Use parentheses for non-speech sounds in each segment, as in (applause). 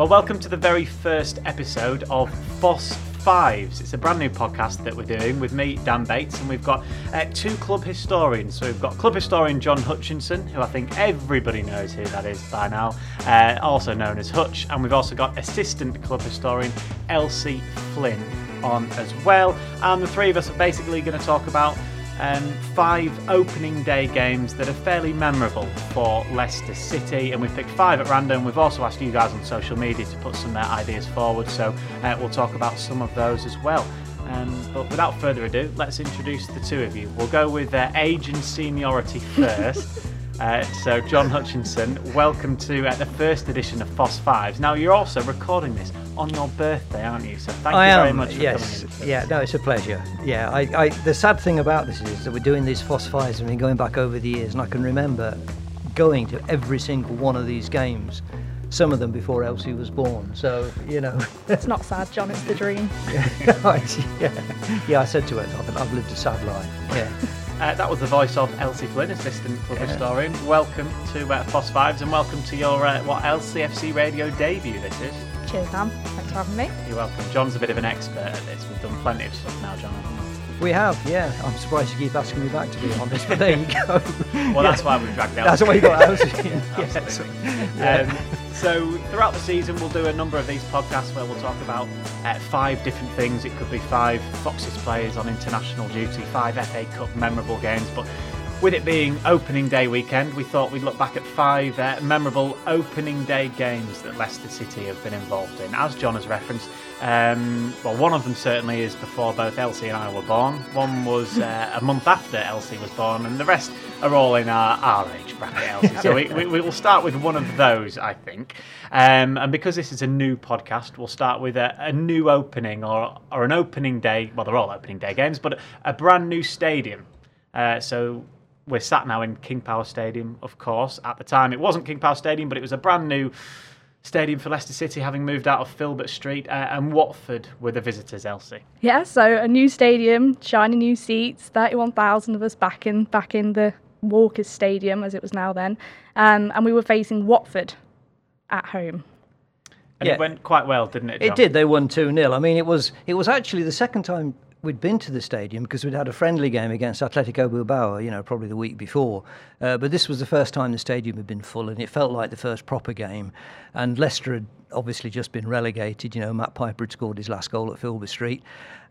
Well, welcome to the very first episode of Foss Fives. It's a brand new podcast that we're doing with me, Dan Bates, and we've got uh, two club historians. So we've got club historian John Hutchinson, who I think everybody knows who that is by now, uh, also known as Hutch, and we've also got assistant club historian Elsie Flynn on as well. And the three of us are basically going to talk about um, five opening day games that are fairly memorable for Leicester City, and we've picked five at random. We've also asked you guys on social media to put some uh, ideas forward, so uh, we'll talk about some of those as well. Um, but without further ado, let's introduce the two of you. We'll go with uh, age and seniority (laughs) first. Uh, so, John Hutchinson, welcome to uh, the first edition of Foss Fives. Now, you're also recording this on your birthday, aren't you? So, thank I you am, very much for yes. coming in. Yeah, no, it's a pleasure. Yeah, I, I, the sad thing about this is that we're doing these Foss Fives and we're going back over the years, and I can remember going to every single one of these games. Some of them before Elsie was born, so you know. It's not sad, John. It's the dream. (laughs) yeah, (laughs) yeah. I said to her, I've, I've lived a sad life. Yeah. (laughs) Uh, that was the voice of Elsie Flynn, assistant club Yeah. historian. Welcome to uh, Foss Fives and welcome to your uh, what LCFC radio debut. This is. Cheers, Dan. Thanks for having me. You're welcome. John's a bit of an expert at this. We've done plenty of stuff now, John. We have, yeah. I'm surprised you keep asking me back, to be honest, but there you go. we? (laughs) Well, that's why we've dragged (laughs) Elsie. That's why you got in. (laughs) yes. Absolutely. Um, so throughout the season, we'll do a number of these podcasts where we'll talk about uh, five different things. It could be five Foxes players on international duty, five FA Cup memorable games, but. With it being opening day weekend, we thought we'd look back at five uh, memorable opening day games that Leicester City have been involved in. As John has referenced, um, well, one of them certainly is before both Elsie and I were born. One was uh, a month after Elsie was born, and the rest are all in our, our age bracket, Elsie. So we, we, we will start with one of those, I think. Um, and because this is a new podcast, we'll start with a, a new opening or, or an opening day. Well, they're all opening day games, but a brand new stadium. Uh, so we're sat now in King Power Stadium, of course. At the time, it wasn't King Power Stadium, but it was a brand new stadium for Leicester City, having moved out of Filbert Street. Uh, and Watford were the visitors, Elsie. Yeah, so a new stadium, shiny new seats, 31,000 of us back in back in the Walkers Stadium as it was now then, um, and we were facing Watford at home. And Yeah. it went quite well, didn't it? It did. They won 2 0. I mean, it was it was actually the second time we'd been to the stadium because we'd had a friendly game against Atletico Bilbao, you know, probably the week before. Uh, but this was the first time the stadium had been full, and it felt like the first proper game. And Leicester had obviously just been relegated. You know, Matt Piper had scored his last goal at Filbert Street,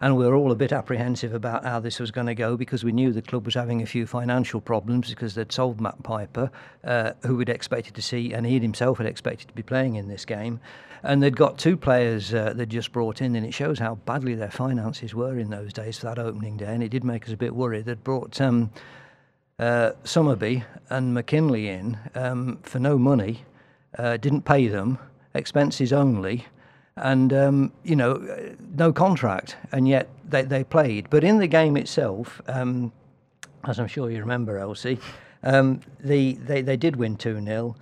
and we were all a bit apprehensive about how this was going to go because we knew the club was having a few financial problems because they'd sold Matt Piper, uh, who we'd expected to see, and he himself had expected to be playing in this game. And they'd got two players uh, they'd just brought in, and it shows how badly their finances were in those days for that opening day. And it did make us a bit worried. They'd brought um, uh, Summerbee and McKinlay in um, for no money, uh, didn't pay them, expenses only, and um, you know, uh, no contract, and yet they, they played. But in the game itself, um, as I'm sure you remember, Elsie, um, the, they, they did win 2 0,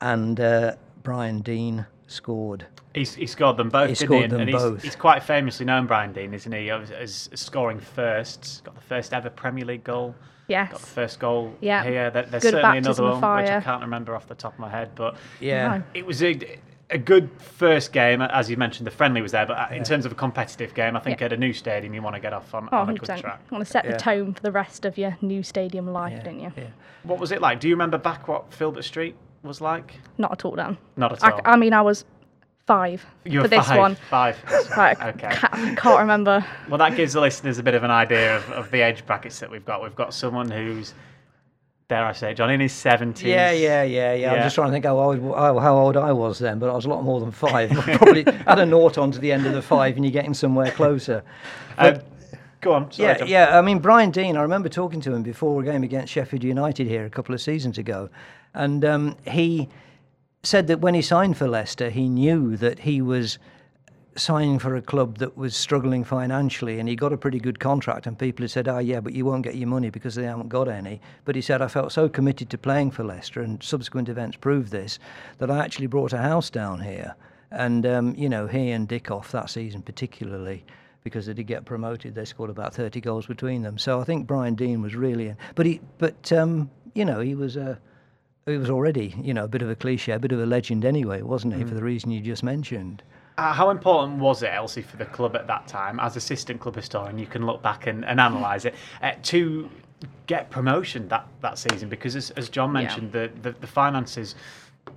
and uh, Brian Deane scored. He's, he scored them both, He didn't scored he? And, them and he's, both. he's quite famously known, Brian Deane, isn't he, as, as scoring first. Got the first ever Premier League goal. Yes. Got the first goal Yeah. here. There- There's Good certainly baptism another of one which I can't remember off the top of my head, but Yeah. No. it was a, a good first game. As you mentioned, the friendly was there, but uh, in terms of a competitive game, I think Yeah. at a new stadium, you want to get off on, Oh, on a good 100%. want to set Yeah. the tone for the rest of your new stadium life, Yeah, don't you? yeah. What was it like? Do you remember back what Filbert Street was like? Not at all, Dan. Not at all. I mean, I was five you were for this five. one. Five. (laughs) Like, okay. Can't, can't remember. Well, that gives the listeners a bit of an idea of, of the age brackets that we've got. We've got someone who's, dare I say, John in his seventies. Yeah, yeah, yeah, yeah. I'm just trying to think how old, how old I was then, but I was a lot more than five. (laughs) Probably add a naught on to the end of the five, and you're getting somewhere closer. (laughs) Um, go on. Sorry, yeah, John. yeah. I mean, Brian Deane. I remember talking to him before a game against Sheffield United here a couple of seasons ago, and um, he said that when he signed for Leicester, he knew that he was signing for a club that was struggling financially and he got a pretty good contract and people had said oh yeah but you won't get your money because they haven't got any but he said I felt so committed to playing for Leicester and subsequent events proved this that I actually brought a house down here and um, you know he and Dickov that season particularly because they did get promoted they scored about 30 goals between them so I think Brian Deane was really but he but um, you know he was a he was already, you know, a bit of a cliche, a bit of a legend anyway, wasn't he, Mm. for the reason you just mentioned. Uh, how important was it, Elsie, for the club at that time? As assistant club historian, you can look back and, and analyse it uh, to get promotion that, that season because, as, as John mentioned, the, the, the finances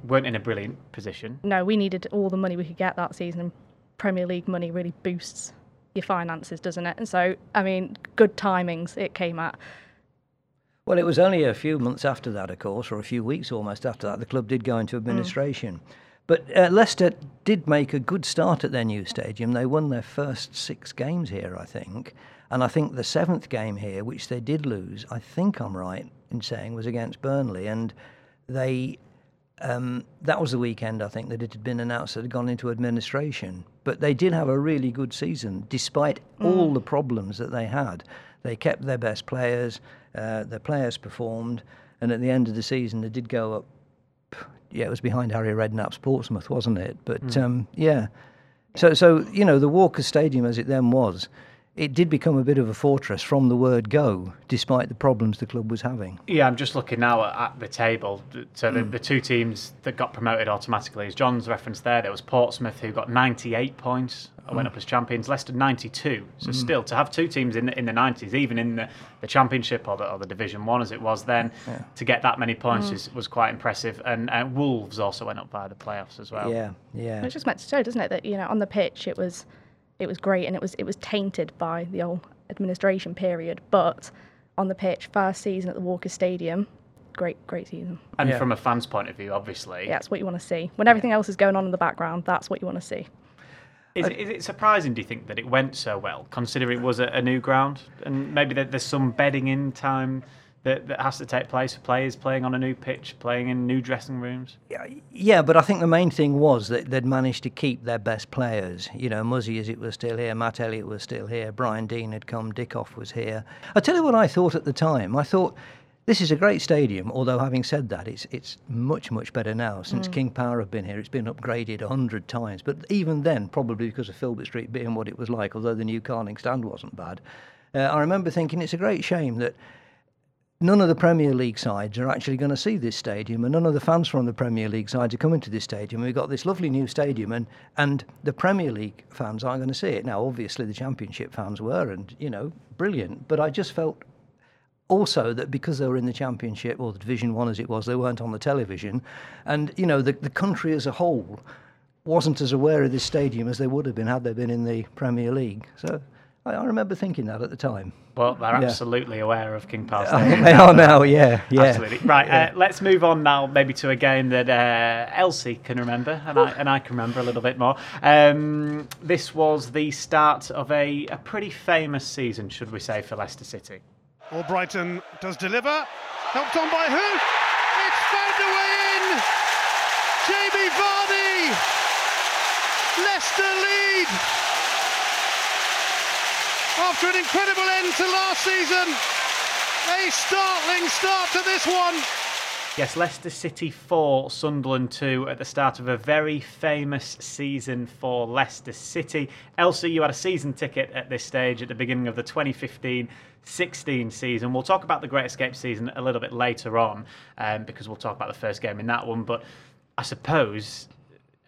weren't in a brilliant position. No, we needed all the money we could get that season. and Premier League money really boosts your finances, doesn't it? And so, I mean, good timings it came at. Well, it was only a few months after that, of course, or a few weeks almost after that, the club did go into administration. But uh, Leicester did make a good start at their new stadium. They won their first six games here, I think. And I think the seventh game here, which they did lose, I think I'm right in saying, was against Burnley. And they um, that was the weekend, I think, that it had been announced that it had gone into administration. But they did have a really good season, despite all the problems that they had. They kept their best players, uh, their players performed, and at the end of the season, they did go up. Yeah, it was behind Harry Redknapp's Portsmouth, wasn't it? But um, yeah, so so you know the Walker Stadium as it then was, it did become a bit of a fortress from the word go, despite the problems the club was having. Yeah, I'm just looking now at, at the table. So the, hmm. the two teams that got promoted automatically, as John's referenced there, there was Portsmouth who got 98 points, went hmm. up as champions. Leicester 92. So hmm. still to have two teams in the, in the 90s, even in the, the Championship or the, or the Division One as it was then, to get that many points is, was quite impressive. And, and Wolves also went up via the playoffs as well. Yeah, yeah. It's just meant to show, doesn't it, that you know on the pitch it was it was great and it was it was tainted by the old administration period, but on the pitch, first season at the Walker Stadium, great great season. And Yeah. from a fan's point of view, obviously, Yeah, that's what you want to see. When everything else is going on in the background, that's what you want to see. Is, it- is it surprising, do you think, that it went so well, considering it was a, a new ground? And maybe that there's some bedding in time that, that has to take place for players playing on a new pitch, playing in new dressing rooms? Yeah, but I think the main thing was that they'd managed to keep their best players. You know, Muzzy Izzet was still here, Matt Elliott was still here, Brian Deane had come, Dickov was here. I tell you what I thought at the time. I thought this is a great stadium, although having said that, it's it's much much better now since King Power have been here. It's been upgraded a hundred times, but even then, probably because of Filbert Street being what it was like, although the new Carling stand wasn't bad. Uh, I remember thinking it's a great shame that none of the Premier League sides are actually going to see this stadium, and none of the fans from the Premier League sides are coming to this stadium. We've got this lovely new stadium, and and the Premier League fans aren't going to see it. Now, obviously, the Championship fans were, and you know, brilliant. But I just felt also that because they were in the Championship or the Division One as it was, they weren't on the television, and you know, the the country as a whole wasn't as aware of this stadium as they would have been had they been in the Premier League. So. I I remember thinking that at the time. Well, they're Yeah. absolutely aware of King Power Stadium. (laughs) they are now, yeah, yeah. Absolutely. Right, uh, let's move on now maybe to a game that uh, Elsie can remember and I, and I can remember a little bit more. Um, this was the start of a, a pretty famous season, should we say, for Leicester City. Albrighton does deliver. Helped on by who? It's found a way in! Jamie Vardy! Leicester lead! After an incredible end to last season, a startling start to this one. Yes, Leicester City 4, Sunderland 2 at the start of a very famous season for Leicester City. Elsie, you had a season ticket at this stage at the beginning of the 2015 16 season. We'll talk about the Great Escape season a little bit later on um, because we'll talk about the first game in that one. But I suppose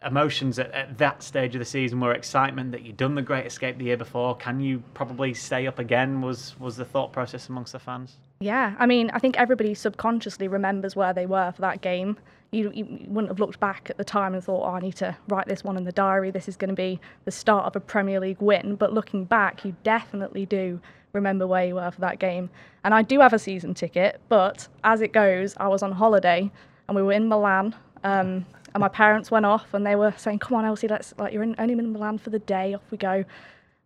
emotions at, at that stage of the season were excitement that you'd done the Great Escape the year before. Can you probably stay up again? Was, was the thought process amongst the fans? Yeah, I mean, I think everybody subconsciously remembers where they were for that game. You, you wouldn't have looked back at the time and thought, oh, I need to write this one in the diary. This is going to be the start of a Premier League win. But looking back, you definitely do remember where you were for that game. And I do have a season ticket, but as it goes, I was on holiday and we were in Milan. Um, and my parents went off and they were saying, "Come on, Elsie, let's like you're in, only in Milan for the day. Off we go."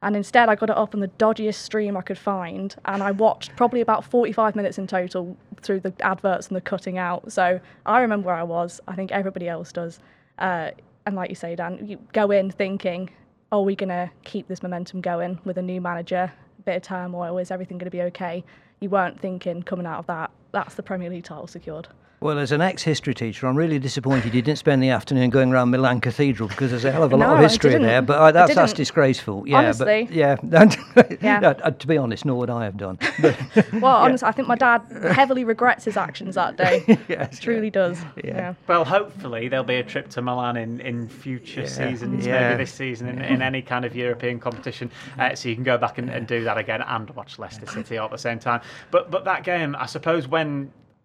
And instead, I got it up on the dodgiest stream I could find, and I watched probably about 45 minutes in total through the adverts and the cutting out. So I remember where I was. I think everybody else does. Uh, and like you say, Dan, you go in thinking, "Are we going to keep this momentum going with a new manager? A bit of turmoil. Is everything going to be okay?" You weren't thinking coming out of that. That's the Premier League title secured. Well, as an ex-history teacher, I'm really disappointed you didn't spend the afternoon going around Milan Cathedral because there's a hell of a lot of history didn't. there. But uh, that's I that's didn't. disgraceful. Yeah, Honestly. but yeah, (laughs) Yeah. No, uh, to be honest, nor would I have done. But (laughs) Well, (laughs) honestly, I think my dad heavily regrets his actions that day. Yes, Truly does. Yeah. Yeah. Well, hopefully there'll be a trip to Milan in, in future Yeah, seasons, yeah. maybe this season in, in any kind of European competition, uh, so you can go back and, and do that again and watch Leicester City all at the same time. But but that game, I suppose when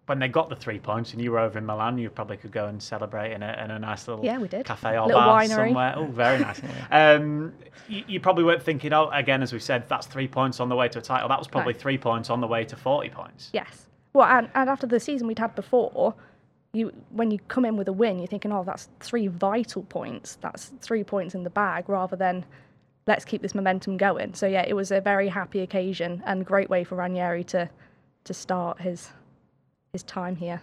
when they got the three points and you were over in Milan, you probably could go and celebrate in a, in a nice little Yeah, we did. cafe or Little bar winery. somewhere. Oh, very nice. (laughs) um, you, you probably weren't thinking, oh, again, as we said, that's three points on the way to a title. That was probably No. three points on the way to 40 points. Yes. Well, and, and after the season we'd had before, you when you come in with a win, you're thinking, oh, that's three vital points. That's three points in the bag, rather than let's keep this momentum going. So yeah, it was a very happy occasion and great way for Ranieri to to start his his time here.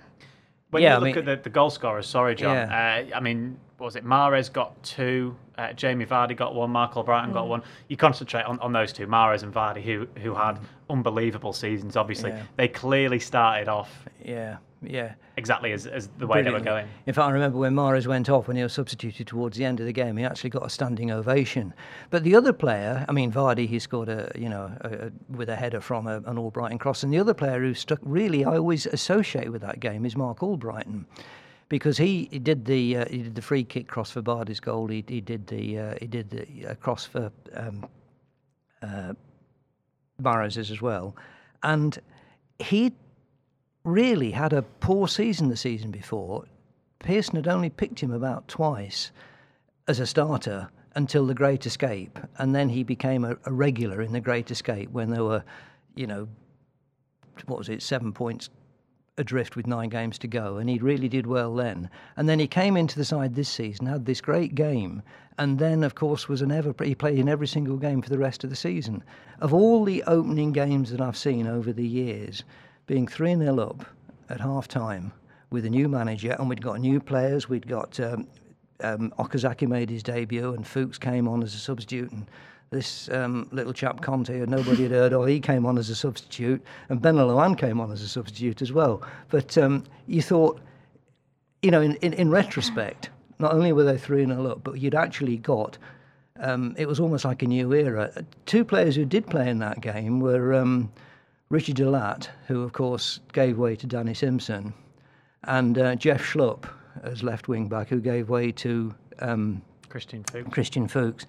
When Yeah, you I look mean- at the, the goal scorers, sorry, John. Yeah. Uh, I mean, what was it? Mahrez got two, uh, Jamie Vardy got one, Marc Albrighton Mm. got one. You concentrate on, on those two, Mahrez and Vardy, who who had unbelievable seasons. Obviously, Yeah. they clearly started off yeah, yeah. exactly as, as the way they were going. In fact, I remember when Mahrez went off, when he was substituted towards the end of the game, he actually got a standing ovation. But the other player, I mean, Vardy, he scored a, you know, a, a, with a header from a, an Albrighton cross. And the other player who stuck, really, I always associate with that game is Marc Albrighton. Because he, he did the uh, he did the free kick cross for Vardy's goal. He, he did the uh, he did the uh, cross for um, uh, as well, and he really had a poor season the season before. Pearson had only picked him about twice as a starter until the Great Escape, and then he became a, a regular in the Great Escape when there were, you know, what was it, seven points adrift with nine games to go, and he really did well then. And then he came into the side this season, had this great game, and then of course was an ever he played in every single game for the rest of the season. Of all the opening games that I've seen over the years, being three 0 up at half time with a new manager, and we'd got new players, we'd got. Um, um, Okazaki made his debut, and Fuchs came on as a substitute, and this um, little chap Kanté, nobody had heard of, he came on as a substitute, and Ben Loan came on as a substitute as well. But um, you thought, you know, in, in, in retrospect, not only were they 3 0 up, but you'd actually got, um, it was almost like a new era. Two players who did play in that game were um, Ritchie De Laet, who, of course, gave way to Danny Simpson, and uh, Jeff Schlupp as left wing back, who gave way to um, Christian Fuchs. Christian Fuchs.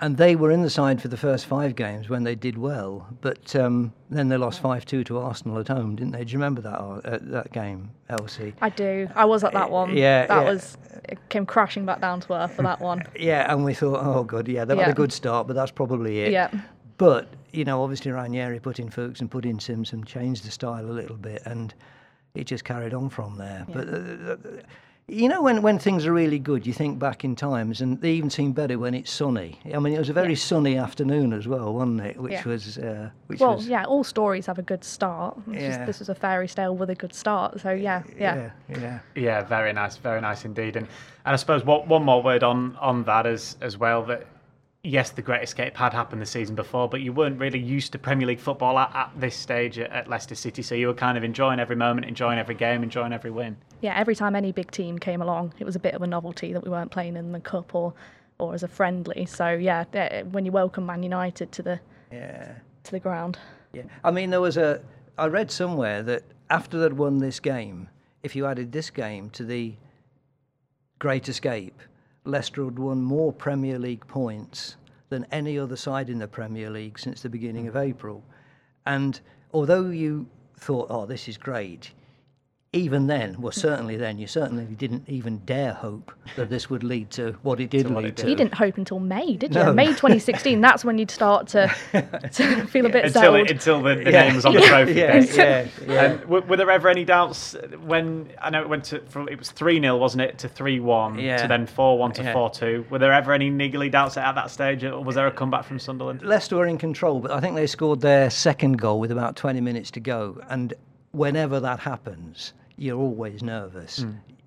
And they were in the side for the first five games when they did well, but um, then they lost 5 2 to Arsenal at home, didn't they? Do you remember that, uh, that game, Elsie? I do. I was at that one. yeah, That yeah. was it came crashing back down to earth for that one. (laughs) Yeah, and we thought, oh, God, yeah, they've had a good start, but that's probably it. Yeah. But, you know, obviously Ranieri put in Fuchs and put in Simpson, changed the style a little bit, and it just carried on from there. But, uh, uh, you know, when, when things are really good, you think back in times, and they even seem better when it's sunny. I mean, it was a very sunny afternoon as well, wasn't it? Which Yeah. was, uh, which Well, was, yeah, all stories have a good start. It's just- this was a fairy tale with a good start. So yeah, yeah. yeah, yeah. Yeah, very nice, very nice indeed. And and I suppose what, one more word on on that as as well that yes, the Great Escape had happened the season before, but you weren't really used to Premier League football at, at this stage at, at Leicester City, so you were kind of enjoying every moment, enjoying every game, enjoying every win. yeah, every time any big team came along, it was a bit of a novelty that we weren't playing in the cup or, or as a friendly. So yeah, eh, when you welcome Man United to the Yeah. to the ground, Yeah, I mean, there was a. I read somewhere that after they'd won this game, if you added this game to the Great Escape, Leicester had won more Premier League points than any other side in the Premier League since the beginning of April. And although you thought, oh, this is great, even then, well, certainly then, you certainly didn't even dare hope that this would lead to what it did what lead it to. did. you didn't hope until May, did you? No. May 2016. That's when you'd start to, (laughs) to feel a bit Until settled. it, until the, the Yeah. name was on the trophy yeah, yeah, yeah. (laughs) Um, were, were there ever any doubts when I know it went to from it was three 0 wasn't it to three one Yeah. to then four one to Yeah. four two? Were there ever any niggly doubts at that stage, or was there a comeback from Sunderland? Leicester were in control, but I think they scored their second goal with about 20 minutes to go. And whenever that happens, you're always nervous.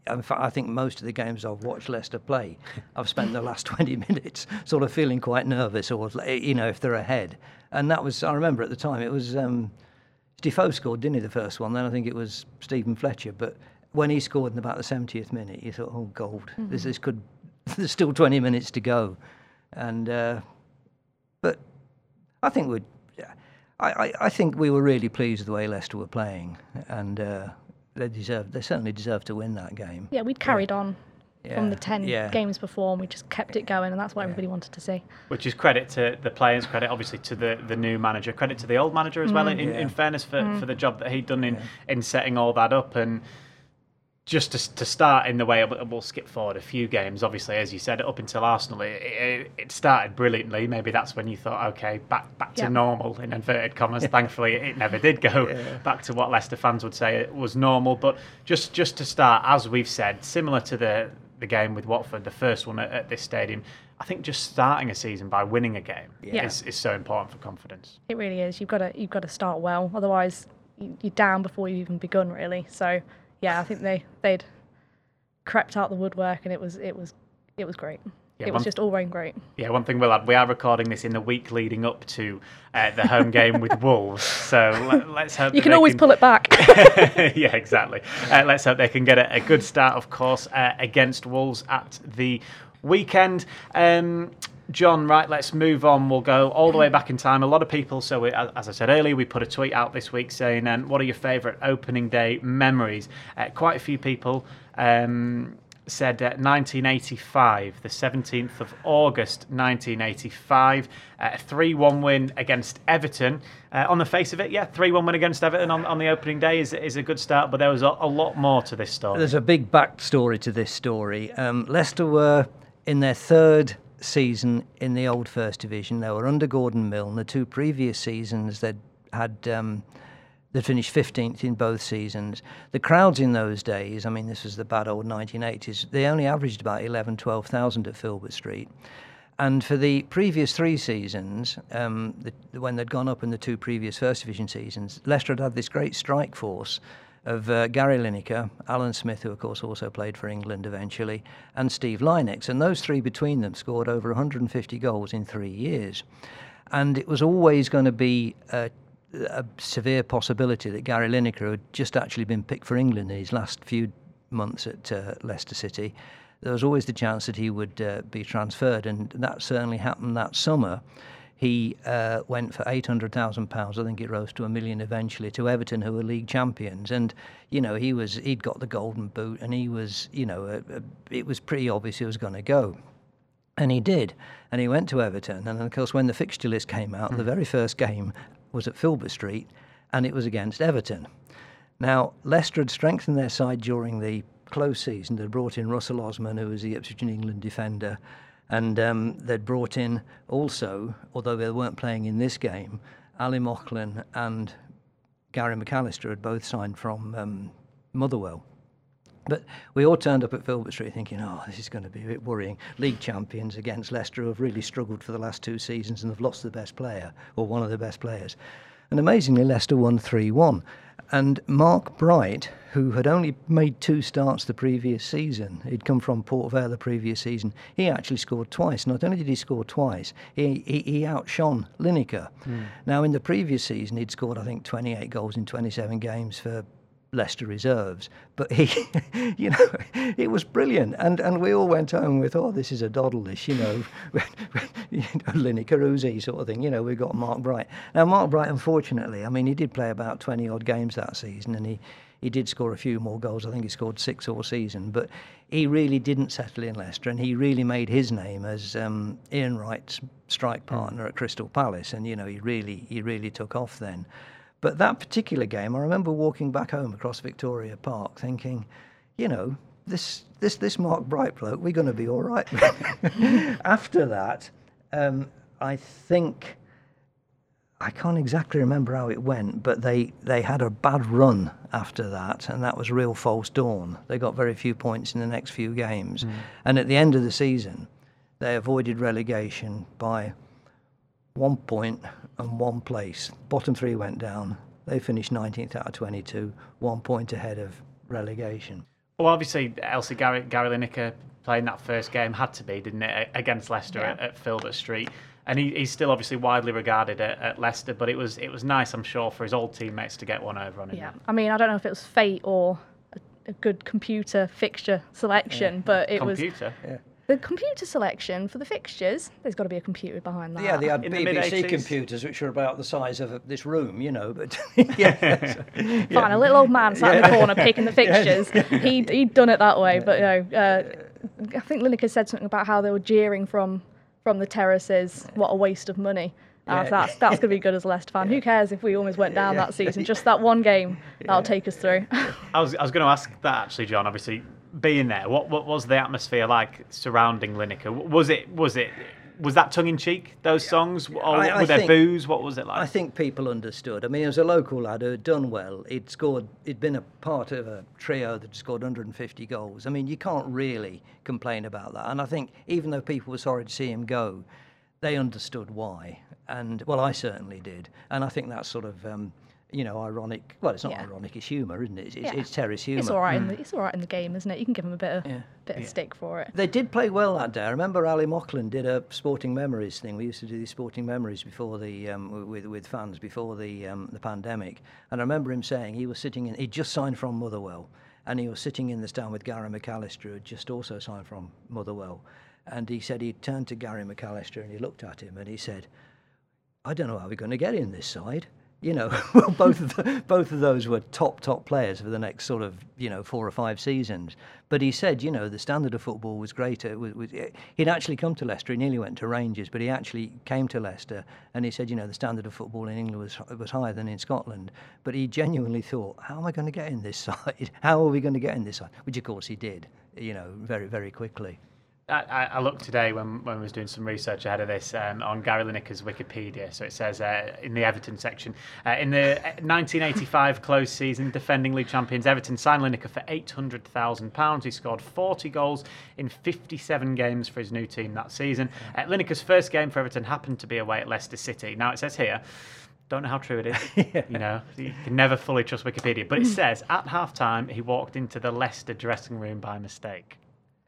In fact, I think most of the games I've watched Leicester play, (laughs) I've spent the last 20 minutes sort of feeling quite nervous, or you know, if they're ahead. And that was, I remember at the time, it was. Um, Defoe scored, didn't he, the first one? Then I think it was Steven Fletcher. But when he scored in about the 70th minute, you thought, oh, gold. Mm-hmm. This, this could. (laughs) There's still 20 minutes to go, and uh, but I think we'd. I, I, think we were really pleased with the way Leicester were playing, and uh, they deserved. They certainly deserved to win that game. Yeah, we'd carried yeah. on yeah. from the 10 yeah. games before and we just kept it going and that's what yeah. everybody wanted to see which is credit to the players credit obviously to the, the new manager credit to the old manager as mm. well in, in, fairness for, mm. for the job that he'd done in, in setting all that up and just to, to start in the way we'll skip forward a few games obviously as you said up until Arsenal it, it, it started brilliantly maybe that's when you thought okay back back to normal in inverted commas thankfully it never did go yeah. back to what Leicester fans would say it was normal but just just to start as we've said similar to the the game with Watford, the first one at, at this stadium. I think just starting a season by winning a game yeah. is, is so important for confidence. It really is. You've got to you've got to start well, otherwise you're down before you've even begun. Really. So yeah, I think they they'd crept out the woodwork, and it was it was it was great. Yeah, it was one, just all going great. Yeah, one thing we'll add, we are recording this in the week leading up to uh, the home game with (laughs) Wolves, so let, us hope you can always can... pull it back. (laughs) yeah, exactly. Uh, let's hope they can get a, a good start, of course, uh, against Wolves at the weekend. Um, John, right, let's move on. We'll go all the way back in time. A lot of people, so we, as I said earlier, we put a tweet out this week saying, um, What are your favourite opening day memories? Uh, quite a few people. Um, said uh, 1985, the 17th of August 1985, uh, a 3 1 win against Everton. Uh, on the face of it, yeah, 3 1 win against Everton on, on the opening day is, is a good start, but there was a, a lot more to this story. There's a big backstory to this story. Um, Leicester were in their third season in the old First Division. They were under Gordon Milne. The two previous seasons, they'd had. Um, that finished 15th in both seasons. The crowds in those days, I mean, this was the bad old 1980s, they only averaged about 11, 12,000 at Filbert Street. And for the previous three seasons, um, the, when they'd gone up in the two previous First Division seasons, Leicester had had this great strike force of uh, Gary Lineker, Alan Smith, who of course also played for England eventually, and Steve Lynex. And those three between them scored over 150 goals in three years. And it was always going to be uh, a severe possibility that Gary Lineker had just actually been picked for England in his last few months at uh, Leicester City. There was always the chance that he would uh, be transferred, and that certainly happened that summer. He uh, went for eight hundred thousand pounds. I think it rose to a million eventually to Everton, who were league champions. And you know he was he'd got the golden boot, and he was you know a, a, it was pretty obvious he was going to go. And he did. And he went to Everton. And of course, when the fixture list came out, mm. the very first game was at Filbert Street, and it was against Everton. Now, Leicester had strengthened their side during the close season. They'd brought in Russell Osman, who was the Ipswich and England defender, and um, they'd brought in also, although they weren't playing in this game, Ali Mauchlen and Gary McAllister had both signed from um, Motherwell. But we all turned up at Filbert Street thinking, oh, this is going to be a bit worrying. League champions against Leicester, who have really struggled for the last two seasons and have lost the best player, or one of the best players. And amazingly, Leicester won 3 1. And Mark Bright, who had only made two starts the previous season, he'd come from Port Vale the previous season, he actually scored twice. Not only did he score twice, he, he, he outshone Lineker. Mm. Now, in the previous season, he'd scored, I think, 28 goals in 27 games for Leicester reserves. But he, (laughs) you know, it was brilliant. And and we all went home with, oh, this is a doddle, this, you know, (laughs) you know Carusi sort of thing. You know, we've got Mark Bright. Now, Mark Bright, unfortunately, I mean, he did play about 20 odd games that season and he, he did score a few more goals. I think he scored six all season. But he really didn't settle in Leicester and he really made his name as um, Ian Wright's strike partner at Crystal Palace. And, you know, he really, he really took off then. But that particular game, I remember walking back home across Victoria Park thinking, you know, this this this Mark Bright bloke, we're going to be all right. (laughs) After that, um, I think I can't exactly remember how it went, but they they had a bad run after that, and that was real false dawn. They got very few points in the next few games, mm. and at the end of the season, they avoided relegation by one point and one place. Bottom three went down. They finished 19th out of 22, one point ahead of relegation. Well, obviously, Elsie Gary, Gary Lineker playing that first game had to be, didn't it, against Leicester yeah. at, at, Filbert Street. and he, he's still obviously widely regarded at, at, Leicester. But it was it was nice, I'm sure, for his old teammates to get one over on him. Yeah, I mean, I don't know if it was fate or a, a good computer fixture selection, yeah. but it computer. was. Computer. Yeah. The computer selection for the fixtures, there's got to be a computer behind that. Yeah, they had In BBC the computers, which are about the size of this room, you know. But (laughs) (laughs) yeah, so, yeah. fine. A little old man sat yeah. in the corner picking the (laughs) fixtures. He'd he'd done it that way, but you know, uh, I think Lineker said something about how they were jeering from from the terraces. What a waste of money. Uh, yeah. that's that's going to be good as a Leicester fan. Yeah. Who cares if we almost went down yeah. that season? Just that one game that'll take us through. I was I was going to ask that actually, John. Obviously, being there, what what was the atmosphere like surrounding Lineker? Was it was it was that tongue in cheek? Those songs, or I, I were there think, booze? What was it like? I think people understood. I mean, as a local lad who had done well, he'd scored. He'd been a part of a trio that scored 150 goals. I mean, you can't really complain about that. And I think even though people were sorry to see him go, they understood why. And well, I certainly did. And I think that sort of. Um, you know, ironic. Well, it's not yeah. ironic. It's humour, isn't it? It's, yeah. it's Terry's humour. It's all right. Mm. In the, it's all right in the game, isn't it? You can give them a bit of yeah. bit of stick for it. They did play well that day. I remember Ali Mauchlen did a sporting memories thing. We used to do these sporting memories before the um, with with fans before the um, the pandemic, and I remember him saying he was sitting in. He just signed from Motherwell, and he was sitting in the stand with Gary McAllister, who had just also signed from Motherwell, and he said he turned to Gary McAllister and he looked at him and he said, "I don't know how we're going to get in this side." You know, (laughs) well, both of the, both of those were top top players for the next sort of you know four or five seasons. But he said, you know, the standard of football was greater. Was, was, eh, he'd actually come to Leicester. He nearly went to Rangers, but he actually came to Leicester, and he said, you know, the standard of football in England was was higher than in Scotland. But he genuinely thought, how am I going to get in this (laughs) side? How are we going to get in this side? Which of course he did, you know, very very quickly. I, I, looked today when, when I was doing some research ahead of this um, on Gary Lineker's Wikipedia. So it says uh, in the Everton section, uh, in the 1985 closed season, defending league champions Everton signed Lineker for £800,000. He scored 40 goals in 57 games for his new team that season. Uh, Lineker's first game for Everton happened to be away at Leicester City. Now it says here, don't know how true it is. (laughs) yeah. You know, you can never fully trust Wikipedia. But it says at half time, he walked into the Leicester dressing room by mistake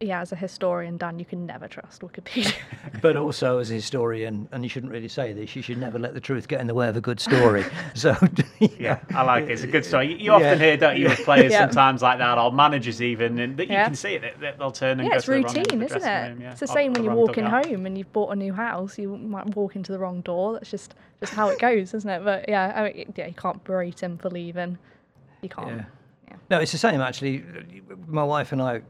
yeah, as a historian, Dan, you can never trust Wikipedia. (laughs) but also as a historian, and you shouldn't really say this, you should never let the truth get in the way of a good story. (laughs) (laughs) so yeah, I like it. It's a good story. You, often yeah. hear, don't you, with players yeah. sometimes like that, or managers even, and that you yeah. can see it. That they'll turn and yeah, go it's to routine, the wrong isn't it? Room, it's the same when you're walking home and you've bought a new house. You might walk into the wrong door. That's just just how it goes, isn't it? But yeah, I mean, yeah, you can't berate him for leaving. You can't. Yeah. No, it's the same actually. My wife and I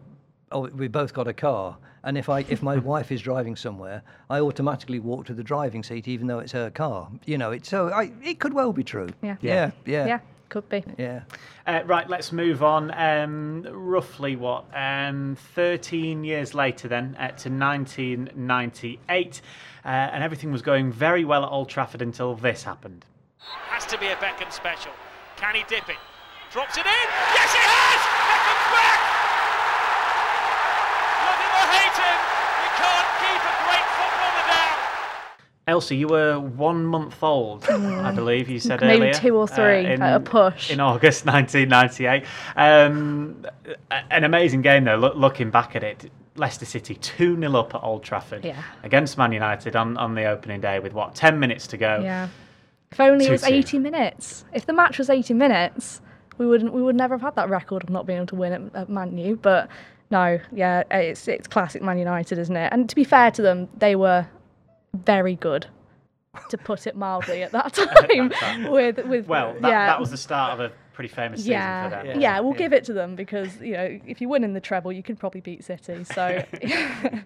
oh, we both got a car, and if I if my (laughs) wife is driving somewhere, I automatically walk to the driving seat, even though it's her car. You know, it's so I, it could well be true. Yeah, yeah, yeah. yeah. Could be. Yeah. Uh, right, let's move on. Um, roughly what? Um, 13 years later, then, uh, to 1998. Uh, and everything was going very well at Old Trafford until this happened. Has to be a Beckham special. Can he dip it? Drops it in. Yes, he has! Beckham's back! Elsie, you were one month old. I believe you said Maybe earlier. two or three uh, in, at a push. In August (laughs) 1998. Um, an amazing game, though, look, looking back at it. Leicester City 2 0 up at Old Trafford yeah. against Man United on, on the opening day with what, 10 minutes to go? Yeah. If only it was 80 minutes. If the match was 80 minutes, we wouldn't we would never have had that record of not being able to win at, at Man U. But no, yeah, it's it's classic Man United, isn't it? And to be fair to them, they were very good, to put it mildly, (laughs) at that time. with with well, that, yeah. that was the start of a pretty famous season yeah. for them. Yeah, yeah we'll yeah. give it to them because you know if you win in the treble, you can probably beat City. So. (laughs)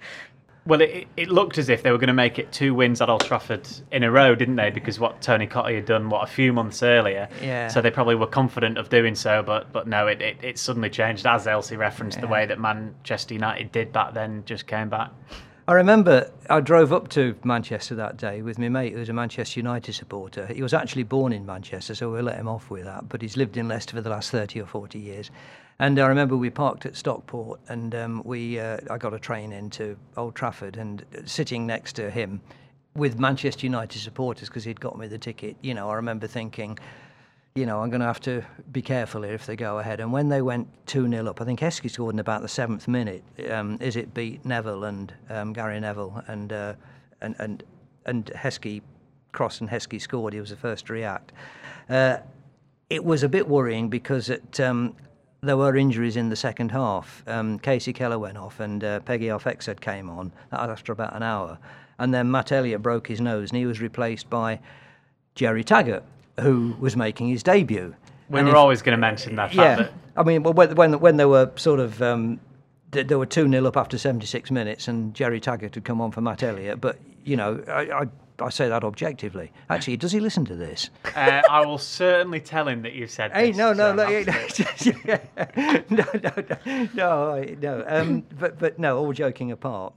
Well, it, it looked as if they were going to make it two wins at Old Trafford in a row, didn't they? Because what Tony Cottee had done, what, a few months earlier. Yeah. So they probably were confident of doing so, but but no, it, it, it suddenly changed, as Elsie referenced, yeah. the way that Manchester United did back then just came back. I remember I drove up to Manchester that day with my mate who was a Manchester United supporter. He was actually born in Manchester, so we'll let him off with that, but he's lived in Leicester for the last 30 or 40 years. And I remember we parked at Stockport and um, we uh, I got a train into Old Trafford and sitting next to him with Manchester United supporters because he'd got me the ticket. You know, I remember thinking, you know, I'm going to have to be careful here if they go ahead. And when they went 2 0 up, I think Heskey scored in about the seventh minute. Um, it beat Neville and um, Gary Neville. And, uh, and, and and Heskey crossed and Heskey scored. He was the first to react. Uh, it was a bit worrying because it, um, there were injuries in the second half. Um, Kasey Keller went off and uh, Pegguy Arphexad came on after about an hour. And then Matt Elliott broke his nose and he was replaced by Gerry Taggart, who was making his debut. We And were if- always going to mention that fact yeah, that I mean, when when when they were sort of um, th- they were two 0 up after seventy six minutes, and Gerry Taggart had come on for Matt Elliott. But you know, I, I I say that objectively. Actually, does he listen to this? uh, I will certainly tell him that you said Hey, this, no, no, so no, (laughs) (laughs) no, no, no, no, no. Um, but but no, all joking apart.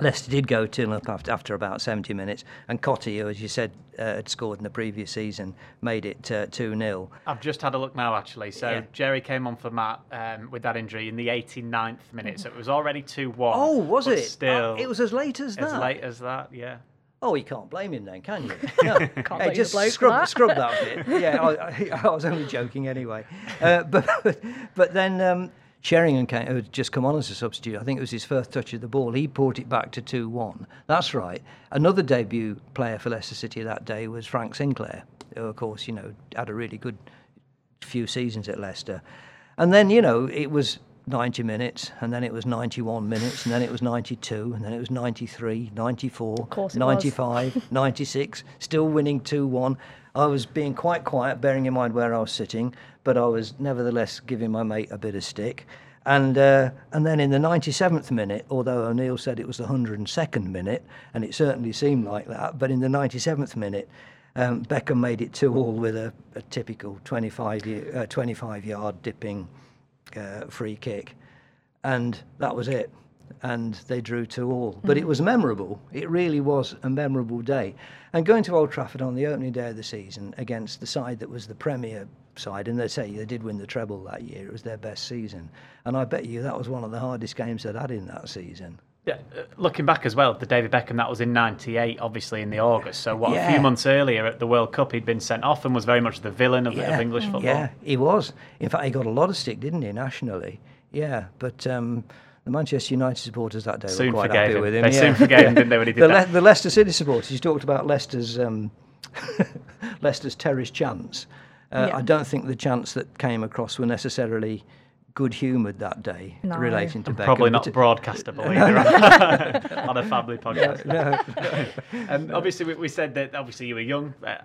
Leicester did go 2 up after, after about 70 minutes, and Cottee, who, as you said, uh, had scored in the previous season, made it uh, 2 0. I've just had a look now, actually. So Yeah. Gerry came on for Matt um, with that injury in the 89th minute, so it was already 2 1. Oh, was it? Still, Oh, it was as late as that. as late as that, yeah. Oh, you can't blame him then, can you? (laughs) No. blame the just scrub, that. scrub that (laughs) bit. Yeah, I, I, I was only joking anyway. Uh, (laughs) but but then um, Sheringham came, who had just come on as a substitute. I think it was his first touch of the ball. He brought it back to 2 1. That's right. Another debut player for Leicester City that day was Frank Sinclair, who, of course, you know, had a really good few seasons at Leicester. And then, you know, it was 90 minutes, and then it was 91 minutes, and then it was 92, and then it was 93, 94, course 95, (laughs) 96, still winning 2 1. I was being quite quiet, bearing in mind where I was sitting, but I was nevertheless giving my mate a bit of stick. And uh, and then in the 97th minute, although O'Neill said it was the 102nd minute, and it certainly seemed like that, but in the 97th minute, um, Beckham made it two all with a, a typical 25, ye- uh, 25 yard dipping uh, free kick, and that was it. And they drew two all. But it was memorable. It really was a memorable day. And going to Old Trafford on the opening day of the season against the side that was the Premier side, and they say they did win the treble that year. It was their best season, and I bet you that was one of the hardest games they'd had in that season. Yeah, uh, looking back as well, the David Beckham that was in '98, obviously in the August. So what? A few months earlier at the World Cup, he'd been sent off and was very much the villain of, of English football. Yeah, he was. In fact, he got a lot of stick, didn't he, nationally? Yeah, but um, the Manchester United supporters that day Soon were quite happy him. with him. They yeah. soon forgave him, didn't they, when he (laughs) did the, that? the Leicester City supporters. You talked about Leicester's um, (laughs) Leicester's terrorist chants. Uh, Yeah. I don't think the chants that came across were necessarily good-humoured that day No. relating to Beckham. Probably not but- broadcastable either (laughs) (laughs) on a family podcast. No, (laughs) Um, obviously, we, we said that obviously you were young, uh,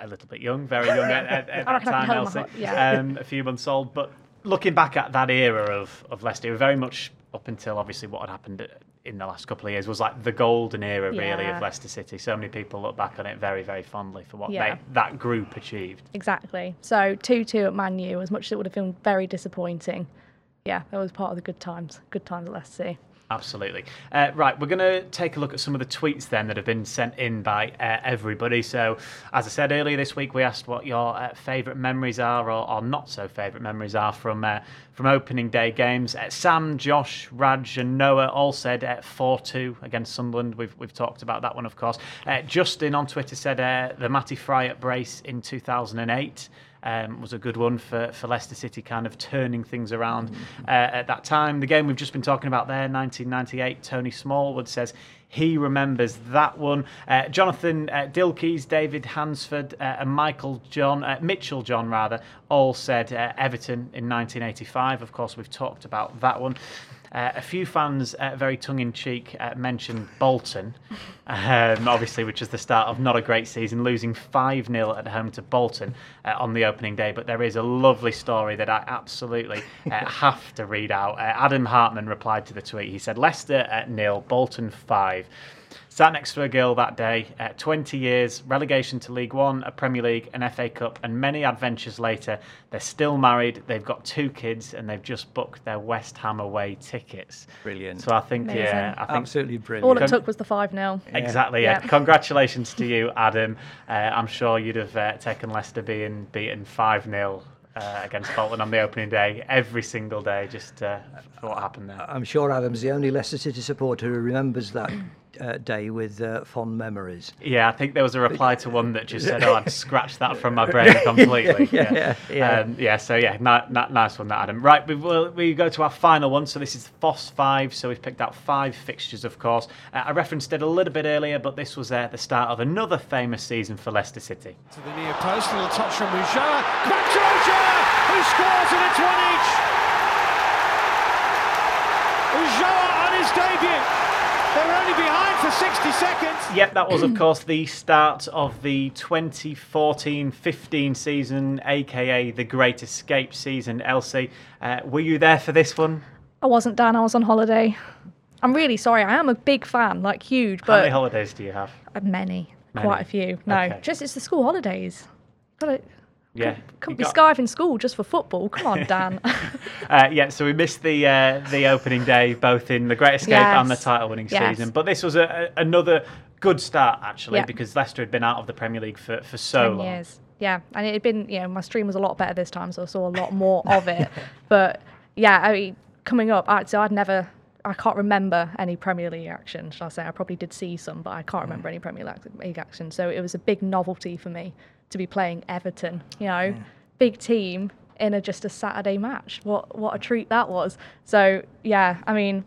a little bit young, very young at, at, at that time, can hold my Elsie. yeah. Um, a few months old, but looking back at that era of, of Leicester, you were very much up until obviously what had happened in the last couple of years was like the golden era, really, of Leicester City. So many people look back on it very, very fondly for what Yeah. they, that group achieved. Exactly. So 2 2 at Man U, as much as it would have been very disappointing. Yeah, that was part of the good times. Good times at Leicester City. Absolutely. Uh, right, we're going to take a look at some of the tweets then that have been sent in by uh, everybody. So, as I said earlier this week, we asked what your uh, favourite memories are or, or not so favourite memories are from uh, from opening day games. Uh, Sam, Josh, Raj, and Noah all said uh, 4 2 against Sunderland. We've, we've talked about that one, of course. Justin on Twitter said the Matty Fryatt Brace in 2008 um, was a good one for, for Leicester City, kind of turning things around uh, at that time. The game we've just been talking about there, 1998, Tony Smallwood says he remembers that one. Uh, Jonathan uh, Dilkeys, David Hansford, uh, and Michael John, uh, Mitchell John rather, all said uh, Everton in 1985. Of course, we've talked about that one. Uh, a few fans, uh, very tongue in cheek, uh, mentioned Bolton, (laughs) um, obviously, which is the start of not a great season, losing 5 0 at home to Bolton uh, on the opening day. But there is a lovely story that I absolutely uh, (laughs) have to read out. Uh, Adam Hartman replied to the tweet. He said, Leicester at nil, Bolton 5. Sat next to a girl that day, uh, 20 years, relegation to League One, a Premier League, an FA Cup, and many adventures later, they're still married, they've got two kids, and they've just booked their West Ham away tickets. Brilliant. So I think, Amazing. yeah, I think Absolutely brilliant. All it took was the 5 0. Exactly. Yeah. Yeah. Congratulations to you, (laughs) Adam. Uh, I'm sure you'd have uh, taken Leicester being beaten five 0 uh, against Bolton on the opening day every single day, just uh, for what happened there. I'm sure Adam's the only Leicester City supporter who remembers that uh, day with uh, fond memories. Yeah, I think there was a reply to one that just said, "Oh, I'd (laughs) scratched that from my brain completely." (laughs) Yeah, yeah, yeah. Um, yeah. So yeah, ni- ni- nice one, that Adam. Right, we will we go to our final one. So this is FOSS five. So we've picked out five fixtures, of course. Uh, I referenced it a little bit earlier, but this was uh, the start of another famous season for Leicester City. To the near post, a little touch from Mujah. Back to Ulloa, who scores, and it's one each. Ulloa on his debut. They were only behind for 60 seconds. Yep, that was, of course, the start of the 2014 15 season, aka the Great Escape season. Elsie, uh, were you there for this one? I wasn't Dan. I was on holiday. I'm really sorry. I am a big fan, like huge, But How many holidays do you have? uh, many, Many. quite a few. No, Okay. just it's the school holidays. Got to Yeah. couldn't you be got- skiving school just for football. Come on, (laughs) Dan. Uh, yeah, so we missed the uh, the opening day, both in the Great Escape and the title-winning Yes. season. But this was a, a, another good start actually, Yep. because Leicester had been out of the Premier League for, for so long. years. Yeah, and it had been, you know, my stream was a lot better this time, so I saw a lot more of it. (laughs) But yeah, I mean, coming up, I, so I'd never, I can't remember any Premier League action. Shall I say? I probably did see some, but I can't Mm. remember any Premier League- action. So it was a big novelty for me to be playing Everton. You know, big team in a just a Saturday match. What what a treat that was. So yeah, I mean,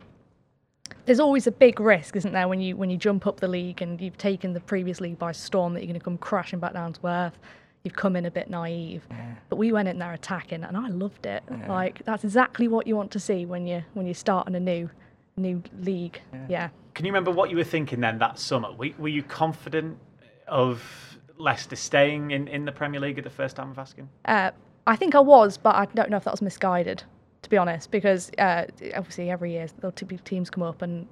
there's always a big risk, isn't there, when you when you jump up the league and you've taken the previous league by storm that you're going to come crashing back down to earth. You've come in a bit naive, but we went in there attacking, and I loved it. Like that's exactly what you want to see when you when you start in a new new league. Yeah. Can you remember what you were thinking then that summer? Were, were you confident of Leicester staying in, in the Premier League at the first time of asking? Uh, I think I was, but I don't know if that was misguided, to be honest, because uh, obviously every year the two big teams come up, and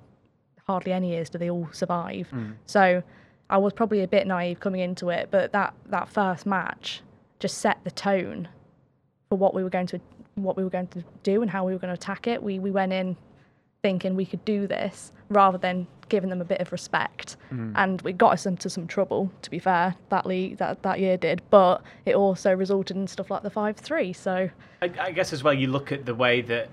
hardly any years do they all survive. So I was probably a bit naive coming into it, but that that first match just set the tone for what we were going to what we were going to do and how we were going to attack it. We we went in thinking we could do this rather than giving them a bit of respect. Mm. And it got us into some trouble, to be fair, that league that, that year did. But it also resulted in stuff like the five three. So I, I guess as well, you look at the way that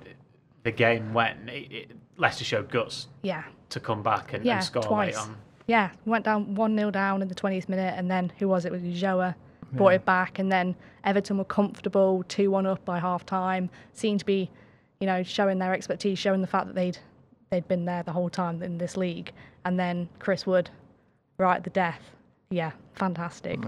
the game went. It, it, Leicester showed guts yeah. to come back and, Yeah, and score twice. late on. Yeah, went down one 0 down in the twentieth minute, and then who was it? It was Ulloa brought it back, and then Everton were comfortable, two one up by half time. Seemed to be, you know, showing their expertise, showing the fact that they'd they'd been there the whole time in this league, and then Chris Wood, right at the death. Yeah, fantastic.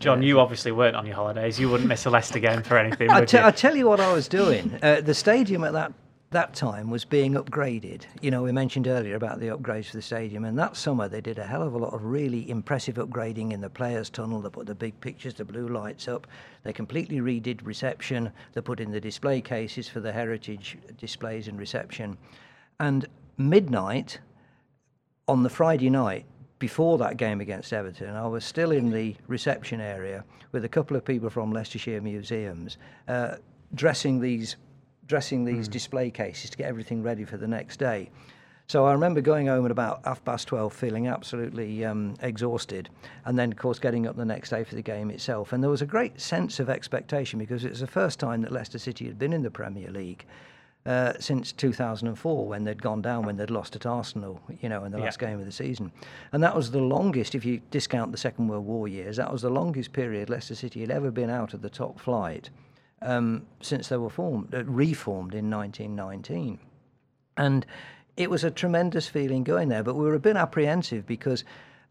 John, you obviously weren't on your holidays. You wouldn't miss a Leicester game for anything, (laughs) I would te- you? I tell you what I was doing. Uh, the stadium at that that time was being upgraded. You know, we mentioned earlier about the upgrades for the stadium, and that summer they did a hell of a lot of really impressive upgrading in the players' tunnel. They put the big pictures, the blue lights up. They completely redid reception. They put in the display cases for the heritage displays and reception. And midnight on the Friday night before that game against Everton, I was still in the reception area with a couple of people from Leicestershire museums, uh, dressing these dressing these display cases to get everything ready for the next day. So I remember going home at about half past twelve, feeling absolutely um, exhausted, and then of course getting up the next day for the game itself. And there was a great sense of expectation because it was the first time that Leicester City had been in the Premier League uh, since 2004 when they'd gone down when they'd lost at Arsenal, you know, in the Yeah. last game of the season. And that was the longest, if you discount the Second World War years, that was the longest period Leicester City had ever been out of the top flight um, since they were formed, uh, reformed in 1919. And it was a tremendous feeling going there, but we were a bit apprehensive because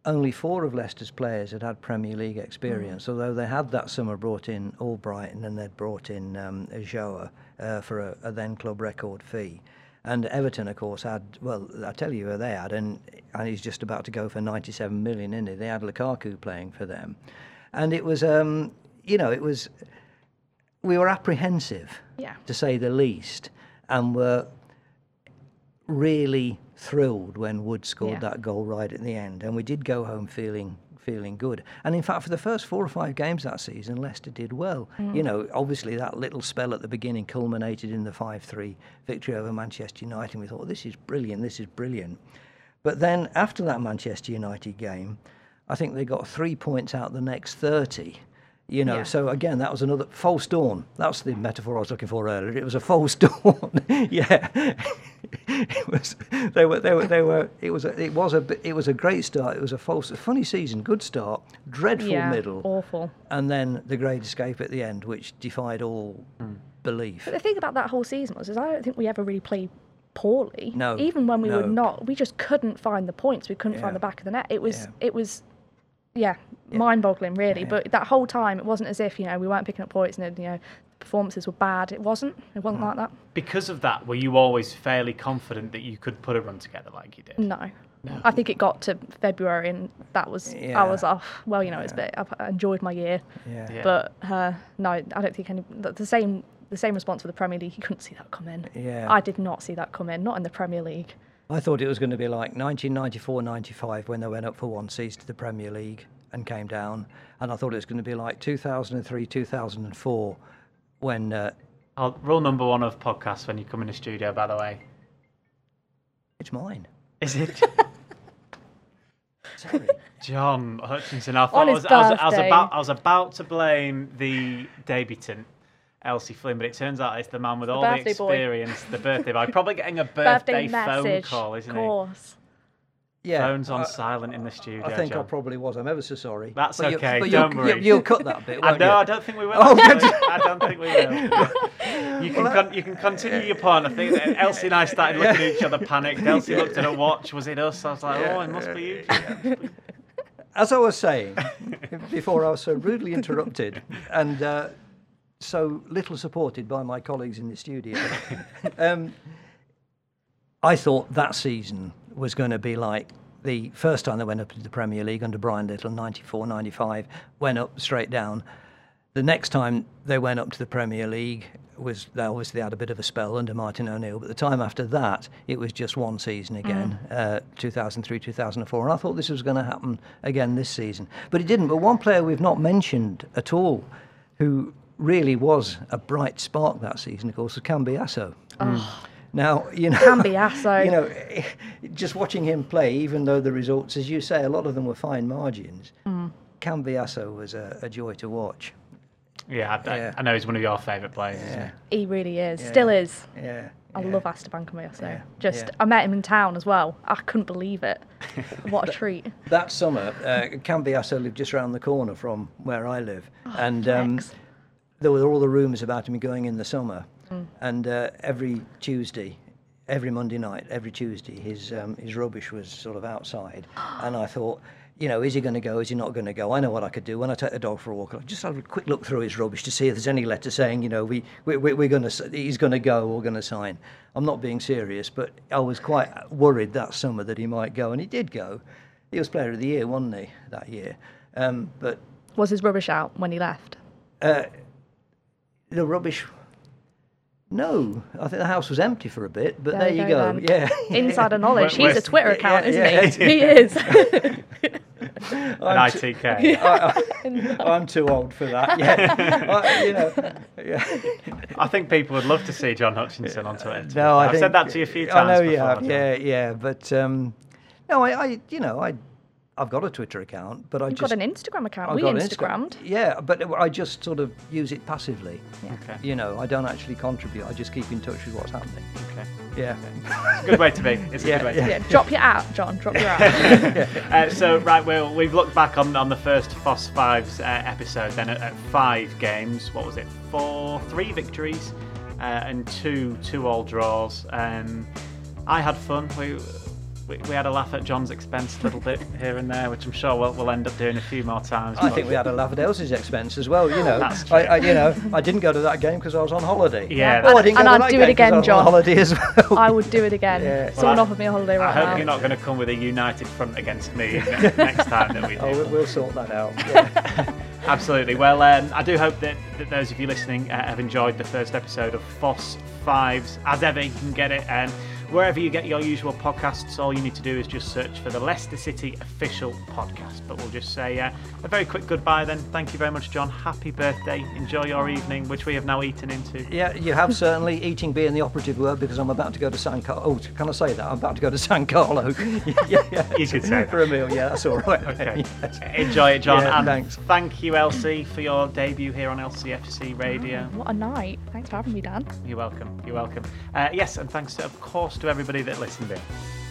only four of Leicester's players had had Premier League experience, although they had that summer brought in Albrighton and they'd brought in um, Ulloa uh, for a, a then club record fee. And Everton, of course, had, well, I tell you who they had, and, and he's just about to go for 97 million, isn't he? They had Lukaku playing for them. And it was, um, you know, it was, we were apprehensive, Yeah. to say the least, and were really thrilled when Wood scored Yeah. that goal right at the end, and we did go home feeling feeling good. And in fact, for the first four or five games that season, Leicester did well. Mm. You know, obviously that little spell at the beginning culminated in the five-three victory over Manchester United. And we thought, this is brilliant, this is brilliant. But then after that Manchester United game, I think they got three points out the next thirty. You know, Yeah. so again, that was another false dawn. That's the metaphor I was looking for earlier. It was a false (laughs) dawn. yeah, (laughs) it was they were they were they were it was a, it was a it was a great start. It was a false a funny season, good start, dreadful yeah, middle, awful. and then the great escape at the end, which defied all hmm. belief. But the thing about that whole season was, is I don't think we ever really played poorly. No, Even when we were not, we just couldn't find the points. We couldn't Yeah. find the back of the net. It was, Yeah. it was, yeah, mind-boggling, really. But that whole time, it wasn't as if you know we weren't picking up points and you know performances were bad. It wasn't. It wasn't like that. Because of that, were you always fairly confident that you could put a run together like you did? No. I think it got to February and that was Yeah. I was off. Well, you know, it's a bit. I've enjoyed my year, Yeah. Yeah. but uh, no, I don't think any the the same the same response for the Premier League. You couldn't see that come in. Yeah. I did not see that come in. Not in the Premier League. I thought it was going to be like 1994-95 when they went up for one season to the Premier League and came down, and I thought it was going to be like 2003-2004 when uh, Oh, rule number one of podcasts when you come in the studio, by the way. it's mine. Is it? (laughs) Sorry. John Hutchinson. I thought On I his was, I, was, I was birthday. about I was about to blame the debutant. Elsie Flynn, but it turns out it's the man with all the birthday boy. experience, the birthday boy. Probably getting a (laughs) birthday, Birthday phone call, isn't it? course. Yeah, Phone's on I- silent in the studio. I think I probably was. I'm ever so sorry. That's But you- okay, but don't you'll, worry. you- You'll cut that bit, (laughs) I, won't no, you? I don't think we will. (laughs) Oh. I don't think we will. You can con- you can continue your point. I think that Elsie and I started looking at each other, panicked. Elsie looked at her watch. Was it us? I was like, oh, it must be you. Jim. As I was saying before, I was so rudely interrupted and uh, so little supported by my colleagues in the studio. (laughs) um, I thought that season was going to be like the first time they went up to the Premier League under Brian Little, 94 95, went up straight down. The next time they went up to the Premier League was they obviously had a bit of a spell under Martin O'Neill, but the time after that it was just one season again, uh, 2003 2004, and I thought this was going to happen again this season, but it didn't. But one player we've not mentioned at all, who really was a bright spark that season, of course, was Cambiasso. Now you know, Cambiasso. (laughs) you know, (laughs) just watching him play, even though the results, as you say, a lot of them were fine margins. Cambiasso was a, a joy to watch. Yeah, I, I- Yeah. I know he's one of your favourite players. Isn't he? He really is. Still is. Yeah. I yeah. love Esteban Cambiasso. Yeah, Just, yeah. I met him in town as well. I couldn't believe it. (laughs) what a treat. That summer, uh, Cambiasso lived just around the corner from where I live, and um, flex. There were all the rumours about him going in the summer. And uh, every Tuesday, every Monday night, every Tuesday, his um, his rubbish was sort of outside, (gasps) and I thought. You know, is he going to go? Is he not going to go? I know what I could do when I take the dog for a walk. I'll just have a quick look through his rubbish to see if there's any letter saying, you know, we, we, we- we're going to, he's going to go or going to sign. I'm not being serious, but I was quite worried that summer that he might go, and he did go. He was Player of the Year, wasn't he, that year? Um, but Was his rubbish out when he left? The rubbish. No, I think the house was empty for a bit, but there, you you go go. then. Yeah, (laughs) Insider knowledge. He's a Twitter account, yeah, isn't yeah. he? He is. (laughs) An I'm t- ITK. (laughs) I'm too old for that. Yeah, I, you know. Yeah. I think people would love to see John Hutchinson on Twitter. to be No, I I've think, said that to you a few times. I times. know you have. Yeah, yeah, but um, no, I, I, you know, I, I've got a Twitter account, but I You've just got an Instagram account. I've we got an Instagrammed. Yeah, but I just sort of use it passively. Okay. You know, I don't actually contribute. I just keep in touch with what's happening. Okay. Yeah. It's a good way to be. It's a Yeah, good way yeah. to Yeah, drop your at, John. Drop your at. be. (laughs) Uh, so, right, well, we've looked back on, on the first Foss 5's uh, episode, then at, at five games. What was it? Four, three victories uh, and two two all draws. Um, I had fun. We, we, we had a laugh at John's expense a little bit here and there, which I'm sure we'll, we'll end up doing a few more times. I think we had a laugh at Elsie's expense as well. You know, That's I, I, you know, I didn't go to that game because I was on holiday. Yeah, Oh, I didn't And go to I'd do it again, I John. holiday as well. I would do it again. Yeah. Someone Well, offered me a holiday right I hope now. you're not going to come with a united front against me (laughs) next time that we do. oh, we'll, we'll sort that out. Yeah. (laughs) Absolutely. Well, um, I do hope that, that those of you listening uh, have enjoyed the first episode of Foss Fives. As ever, you can get it um, wherever you get your usual podcasts. All you need to do is just search for the Leicester City official podcast. But we'll just say uh, a very quick goodbye then. Thank you very much, John. Happy birthday. Enjoy your evening, which we have now eaten into. yeah, you have certainly eating being the operative word because I'm about to go to San Carlo. Oh, can I say that? I'm about to go to San Carlo. (laughs) (laughs) yeah, yeah. You could say for a meal. Yeah, that's all right. Okay. (laughs) Yes. Enjoy it, John. Yeah, and thanks. thank you, Elsie, for your debut here on LCFC Radio. What a night. Thanks for having me, Dan. You're welcome. You're welcome. Uh, yes, and thanks, to, of course, to everybody that listened in.